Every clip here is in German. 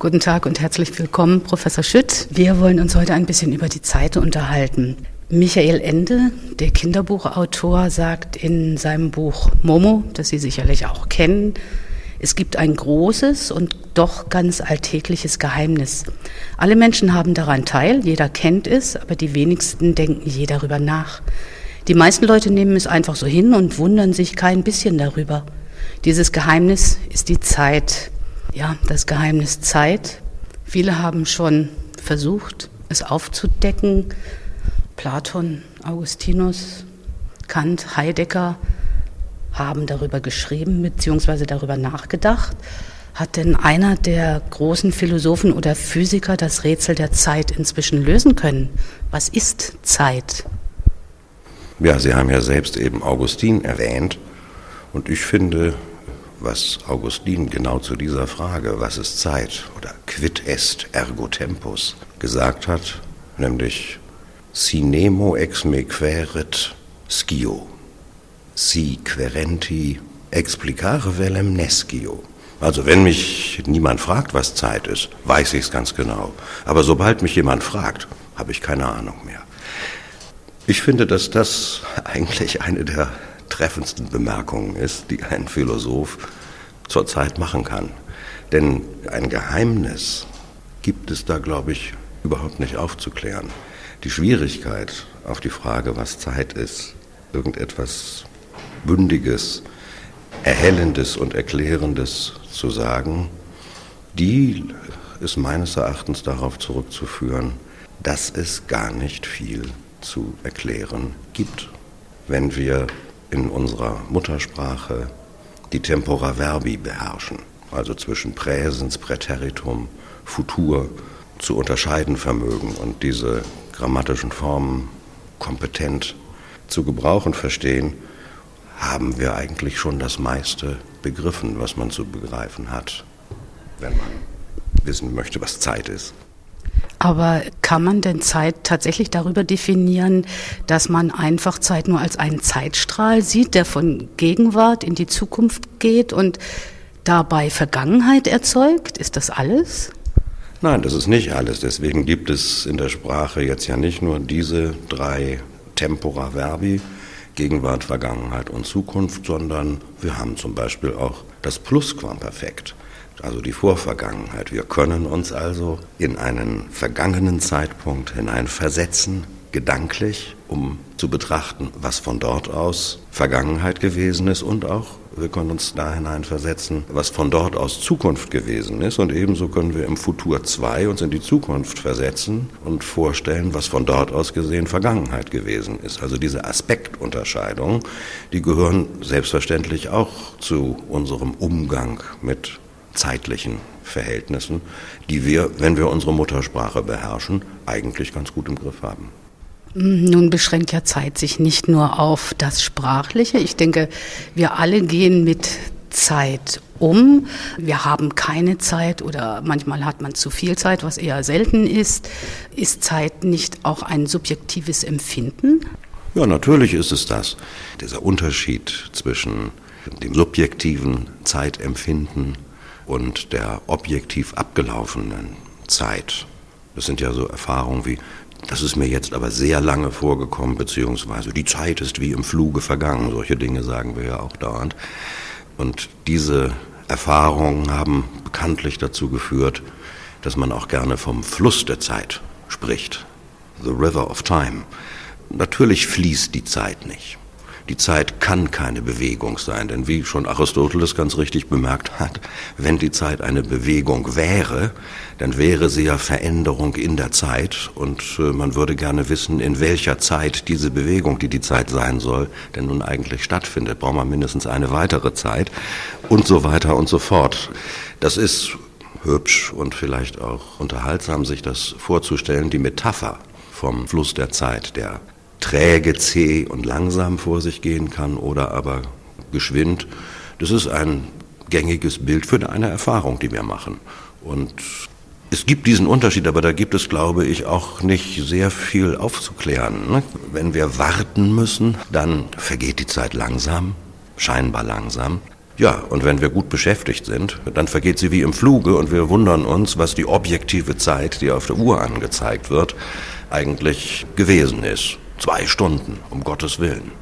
Guten Tag und herzlich willkommen, Professor Schütt. Wir wollen uns heute ein bisschen über die Zeit unterhalten. Michael Ende, der Kinderbuchautor, sagt in seinem Buch Momo, das Sie sicherlich auch kennen, es gibt ein großes und doch ganz alltägliches Geheimnis. Alle Menschen haben daran teil, jeder kennt es, aber die wenigsten denken je darüber nach. Die meisten Leute nehmen es einfach so hin und wundern sich kein bisschen darüber. Dieses Geheimnis ist die Zeit ja, das Geheimnis Zeit. Viele haben schon versucht, es aufzudecken. Platon, Augustinus, Kant, Heidegger haben darüber geschrieben bzw. darüber nachgedacht. Hat denn einer der großen Philosophen oder Physiker das Rätsel der Zeit inzwischen lösen können? Was ist Zeit? Ja, Sie haben ja selbst eben Augustin erwähnt. Und ich finde, was Augustin genau zu dieser Frage, was ist Zeit oder quid est ergo tempus, gesagt hat, nämlich si nemo ex me querit scio, si querenti explicare velem nescio. Also wenn mich niemand fragt, was Zeit ist, weiß ich es ganz genau. Aber sobald mich jemand fragt, habe ich keine Ahnung mehr. Ich finde, dass das eigentlich eine der treffendsten Bemerkungen ist, die ein Philosoph zurzeit machen kann. Denn ein Geheimnis gibt es da, glaube ich, überhaupt nicht aufzuklären. Die Schwierigkeit auf die Frage, was Zeit ist, irgendetwas Bündiges, Erhellendes und Erklärendes zu sagen, die ist meines Erachtens darauf zurückzuführen, dass es gar nicht viel zu erklären gibt. Wenn wir in unserer Muttersprache die Tempora Verbi beherrschen, also zwischen Präsens, Präteritum, Futur zu unterscheiden vermögen und diese grammatischen Formen kompetent zu gebrauchen verstehen, haben wir eigentlich schon das meiste begriffen, was man zu begreifen hat, wenn man wissen möchte, was Zeit ist. Aber kann man denn Zeit tatsächlich darüber definieren, dass man einfach Zeit nur als einen Zeitstrahl sieht, der von Gegenwart in die Zukunft geht und dabei Vergangenheit erzeugt? Ist das alles? Nein, das ist nicht alles. Deswegen gibt es in der Sprache jetzt ja nicht nur diese drei Tempora Verbi, Gegenwart, Vergangenheit und Zukunft, sondern wir haben zum Beispiel auch das Plusquamperfekt also die Vorvergangenheit. Wir können uns also in einen vergangenen Zeitpunkt hineinversetzen, gedanklich, um zu betrachten, was von dort aus Vergangenheit gewesen ist und auch wir können uns da hineinversetzen, was von dort aus Zukunft gewesen ist und ebenso können wir im Futur 2 uns in die Zukunft versetzen und vorstellen, was von dort aus gesehen Vergangenheit gewesen ist. Also diese Aspektunterscheidungen, die gehören selbstverständlich auch zu unserem Umgang mit zeitlichen Verhältnissen, die wir, wenn wir unsere Muttersprache beherrschen, eigentlich ganz gut im Griff haben. Nun beschränkt ja Zeit sich nicht nur auf das Sprachliche. Ich denke, wir alle gehen mit Zeit um. Wir haben keine Zeit oder manchmal hat man zu viel Zeit, was eher selten ist. Ist Zeit nicht auch ein subjektives Empfinden? Ja, natürlich ist es das. Dieser Unterschied zwischen dem subjektiven Zeitempfinden und der objektiv abgelaufenen Zeit. Das sind ja so Erfahrungen wie, das ist mir jetzt aber sehr lange vorgekommen, beziehungsweise die Zeit ist wie im Fluge vergangen. Solche Dinge sagen wir ja auch dauernd. Und diese Erfahrungen haben bekanntlich dazu geführt, dass man auch gerne vom Fluss der Zeit spricht. The River of Time. Natürlich fließt die Zeit nicht. Die Zeit kann keine Bewegung sein, denn wie schon Aristoteles ganz richtig bemerkt hat, wenn die Zeit eine Bewegung wäre, dann wäre sie ja Veränderung in der Zeit und äh, man würde gerne wissen, in welcher Zeit diese Bewegung, die die Zeit sein soll, denn nun eigentlich stattfindet. Braucht man mindestens eine weitere Zeit und so weiter und so fort. Das ist hübsch und vielleicht auch unterhaltsam, sich das vorzustellen, die Metapher vom Fluss der Zeit, der träge, zäh und langsam vor sich gehen kann oder aber geschwind. Das ist ein gängiges Bild für eine Erfahrung, die wir machen. Und es gibt diesen Unterschied, aber da gibt es, glaube ich, auch nicht sehr viel aufzuklären. Ne? Wenn wir warten müssen, dann vergeht die Zeit langsam, scheinbar langsam. Ja, und wenn wir gut beschäftigt sind, dann vergeht sie wie im Fluge und wir wundern uns, was die objektive Zeit, die auf der Uhr angezeigt wird, eigentlich gewesen ist. Zwei Stunden, um Gottes Willen.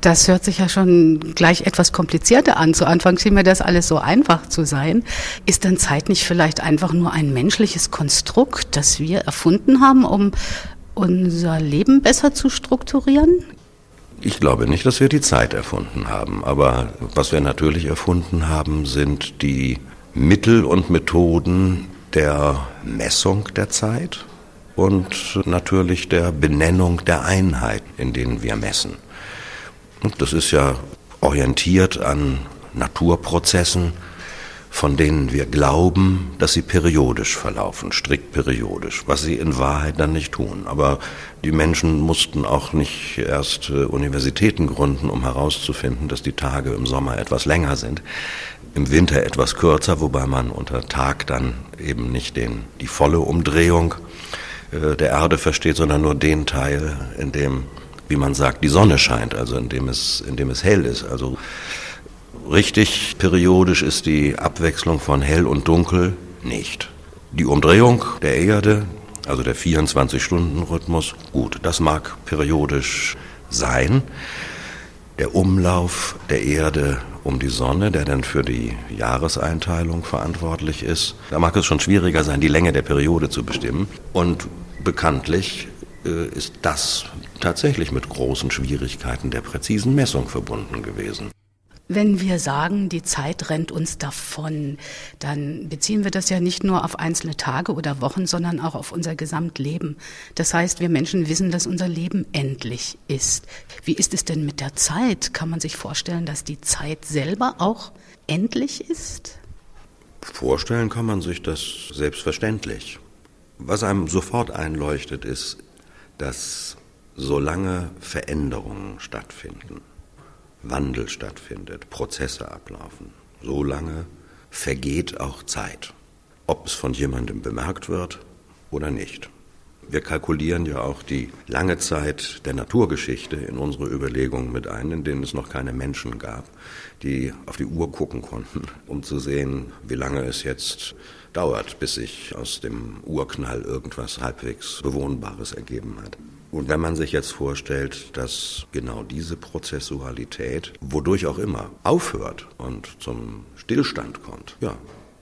Das hört sich ja schon gleich etwas komplizierter an. Zu Anfang schien mir das alles so einfach zu sein. Ist dann Zeit nicht vielleicht einfach nur ein menschliches Konstrukt, das wir erfunden haben, um unser Leben besser zu strukturieren? Ich glaube nicht, dass wir die Zeit erfunden haben, aber was wir natürlich erfunden haben, sind die Mittel und Methoden der Messung der Zeit und natürlich der Benennung der Einheiten, in denen wir messen. Und das ist ja orientiert an Naturprozessen, von denen wir glauben, dass sie periodisch verlaufen, strikt periodisch, was sie in Wahrheit dann nicht tun. Aber die Menschen mussten auch nicht erst äh, Universitäten gründen, um herauszufinden, dass die Tage im Sommer etwas länger sind, im Winter etwas kürzer, wobei man unter Tag dann eben nicht den, die volle Umdrehung der Erde versteht, sondern nur den Teil, in dem, wie man sagt, die Sonne scheint, also in dem es, in dem es hell ist. Also Richtig periodisch ist die Abwechslung von hell und dunkel nicht. Die Umdrehung der Erde, also der 24-Stunden-Rhythmus, gut, das mag periodisch sein. Der Umlauf der Erde um die Sonne, der dann für die Jahreseinteilung verantwortlich ist, da mag es schon schwieriger sein, die Länge der Periode zu bestimmen. Und bekanntlich äh, ist das tatsächlich mit großen Schwierigkeiten der präzisen Messung verbunden gewesen. Wenn wir sagen, die Zeit rennt uns davon, dann beziehen wir das ja nicht nur auf einzelne Tage oder Wochen, sondern auch auf unser Gesamtleben. Das heißt, wir Menschen wissen, dass unser Leben endlich ist. Wie ist es denn mit der Zeit? Kann man sich vorstellen, dass die Zeit selber auch endlich ist? Vorstellen kann man sich das selbstverständlich. Was einem sofort einleuchtet, ist, dass solange Veränderungen stattfinden, Wandel stattfindet, Prozesse ablaufen. So lange vergeht auch Zeit, ob es von jemandem bemerkt wird oder nicht. Wir kalkulieren ja auch die lange Zeit der Naturgeschichte in unsere Überlegungen mit ein, in denen es noch keine Menschen gab, die auf die Uhr gucken konnten, um zu sehen, wie lange es jetzt dauert, bis sich aus dem Urknall irgendwas halbwegs Bewohnbares ergeben hat. Und wenn man sich jetzt vorstellt, dass genau diese Prozessualität, wodurch auch immer, aufhört und zum Stillstand kommt, ja,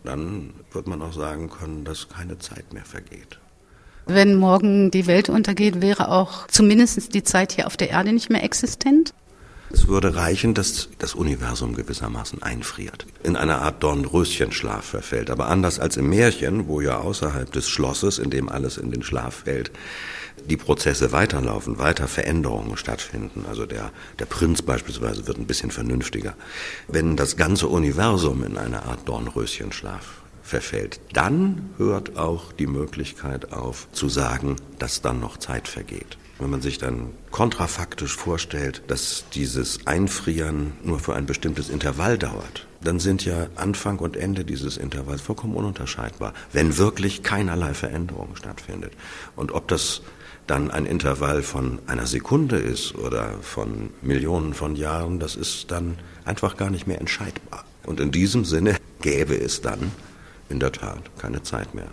dann wird man auch sagen können, dass keine Zeit mehr vergeht. Wenn morgen die Welt untergeht, wäre auch zumindest die Zeit hier auf der Erde nicht mehr existent? Es würde reichen, dass das Universum gewissermaßen einfriert, in eine Art Dornröschenschlaf verfällt. Aber anders als im Märchen, wo ja außerhalb des Schlosses, in dem alles in den Schlaf fällt, die Prozesse weiterlaufen, weiter Veränderungen stattfinden. Also der, der Prinz beispielsweise wird ein bisschen vernünftiger. Wenn das ganze Universum in eine Art Dornröschenschlaf verfällt, dann hört auch die Möglichkeit auf zu sagen, dass dann noch Zeit vergeht. Wenn man sich dann kontrafaktisch vorstellt, dass dieses Einfrieren nur für ein bestimmtes Intervall dauert, dann sind ja Anfang und Ende dieses Intervalls vollkommen ununterscheidbar, wenn wirklich keinerlei Veränderung stattfindet. Und ob das dann ein Intervall von einer Sekunde ist oder von Millionen von Jahren, das ist dann einfach gar nicht mehr entscheidbar. Und in diesem Sinne gäbe es dann in der Tat keine Zeit mehr.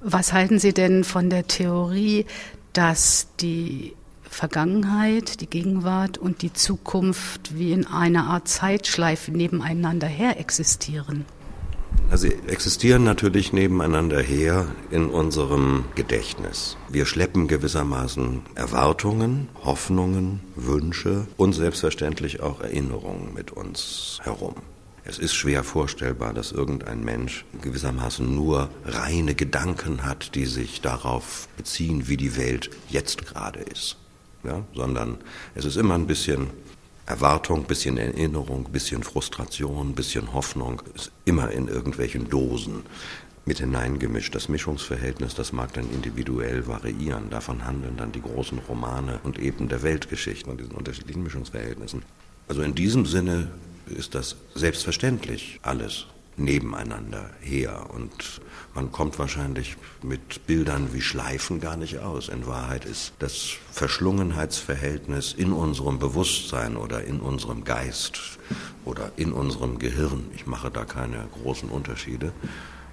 Was halten Sie denn von der Theorie, dass die Vergangenheit, die Gegenwart und die Zukunft wie in einer Art Zeitschleife nebeneinander her existieren? Also sie existieren natürlich nebeneinander her in unserem Gedächtnis. Wir schleppen gewissermaßen Erwartungen, Hoffnungen, Wünsche und selbstverständlich auch Erinnerungen mit uns herum. Es ist schwer vorstellbar, dass irgendein Mensch gewissermaßen nur reine Gedanken hat, die sich darauf beziehen, wie die Welt jetzt gerade ist. Ja, sondern es ist immer ein bisschen Erwartung, bisschen Erinnerung, bisschen Frustration, bisschen Hoffnung, ist immer in irgendwelchen Dosen mit hineingemischt. Das Mischungsverhältnis, das mag dann individuell variieren. Davon handeln dann die großen Romane und eben der Weltgeschichten und diesen unterschiedlichen Mischungsverhältnissen. Also in diesem Sinne ist das selbstverständlich alles. Nebeneinander her und man kommt wahrscheinlich mit Bildern wie Schleifen gar nicht aus. In Wahrheit ist das Verschlungenheitsverhältnis in unserem Bewusstsein oder in unserem Geist oder in unserem Gehirn, ich mache da keine großen Unterschiede,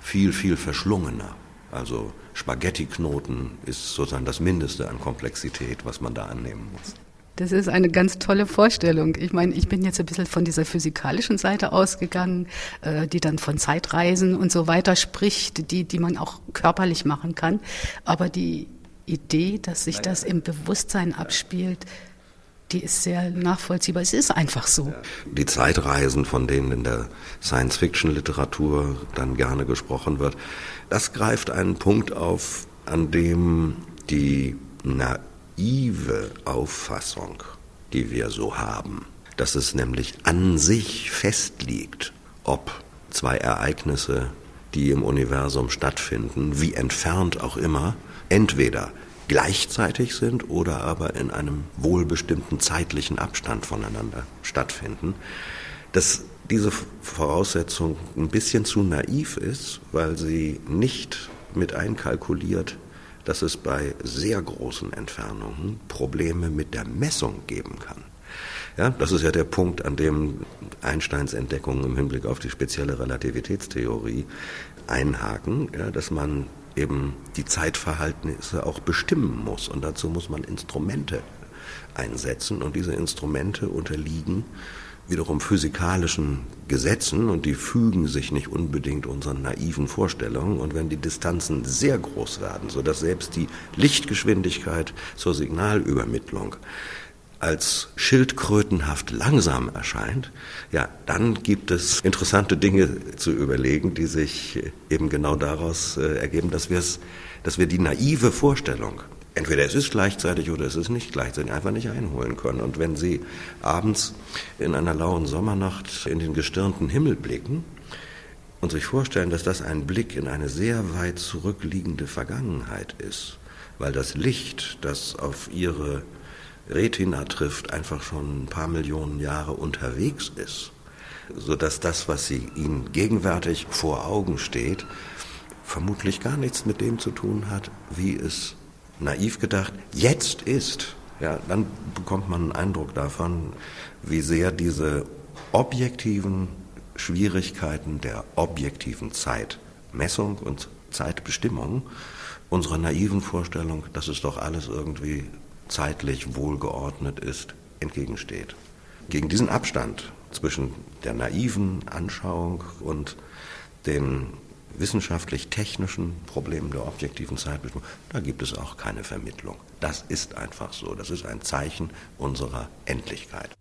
viel, viel verschlungener. Also Spaghetti-Knoten ist sozusagen das Mindeste an Komplexität, was man da annehmen muss. Das ist eine ganz tolle Vorstellung. Ich meine, ich bin jetzt ein bisschen von dieser physikalischen Seite ausgegangen, äh, die dann von Zeitreisen und so weiter spricht, die, die man auch körperlich machen kann. Aber die Idee, dass sich das im Bewusstsein abspielt, die ist sehr nachvollziehbar. Es ist einfach so. Die Zeitreisen, von denen in der Science-Fiction-Literatur dann gerne gesprochen wird, das greift einen Punkt auf, an dem die na naive Auffassung, die wir so haben, dass es nämlich an sich festliegt, ob zwei Ereignisse, die im Universum stattfinden, wie entfernt auch immer, entweder gleichzeitig sind oder aber in einem wohlbestimmten zeitlichen Abstand voneinander stattfinden, dass diese Voraussetzung ein bisschen zu naiv ist, weil sie nicht mit einkalkuliert, dass es bei sehr großen Entfernungen Probleme mit der Messung geben kann. Ja, das ist ja der Punkt, an dem Einsteins Entdeckungen im Hinblick auf die spezielle Relativitätstheorie einhaken, ja, dass man eben die Zeitverhältnisse auch bestimmen muss. Und dazu muss man Instrumente einsetzen. Und diese Instrumente unterliegen wiederum physikalischen Gesetzen und die fügen sich nicht unbedingt unseren naiven Vorstellungen. Und wenn die Distanzen sehr groß werden, sodass selbst die Lichtgeschwindigkeit zur Signalübermittlung als schildkrötenhaft langsam erscheint, ja, dann gibt es interessante Dinge zu überlegen, die sich eben genau daraus äh, ergeben, dass dass wir die naive Vorstellung entweder es ist gleichzeitig oder es ist nicht gleichzeitig, einfach nicht einholen können. Und wenn Sie abends in einer lauen Sommernacht in den gestirnten Himmel blicken und sich vorstellen, dass das ein Blick in eine sehr weit zurückliegende Vergangenheit ist, weil das Licht, das auf Ihre Retina trifft, einfach schon ein paar Millionen Jahre unterwegs ist, sodass das, was Sie Ihnen gegenwärtig vor Augen steht, vermutlich gar nichts mit dem zu tun hat, wie es naiv gedacht, jetzt ist, ja, dann bekommt man einen Eindruck davon, wie sehr diese objektiven Schwierigkeiten der objektiven Zeitmessung und Zeitbestimmung unserer naiven Vorstellung, dass es doch alles irgendwie zeitlich wohlgeordnet ist, entgegensteht. Gegen diesen Abstand zwischen der naiven Anschauung und den wissenschaftlich-technischen Problemen der objektiven Zeitbestimmung, da gibt es auch keine Vermittlung. Das ist einfach so. Das ist ein Zeichen unserer Endlichkeit.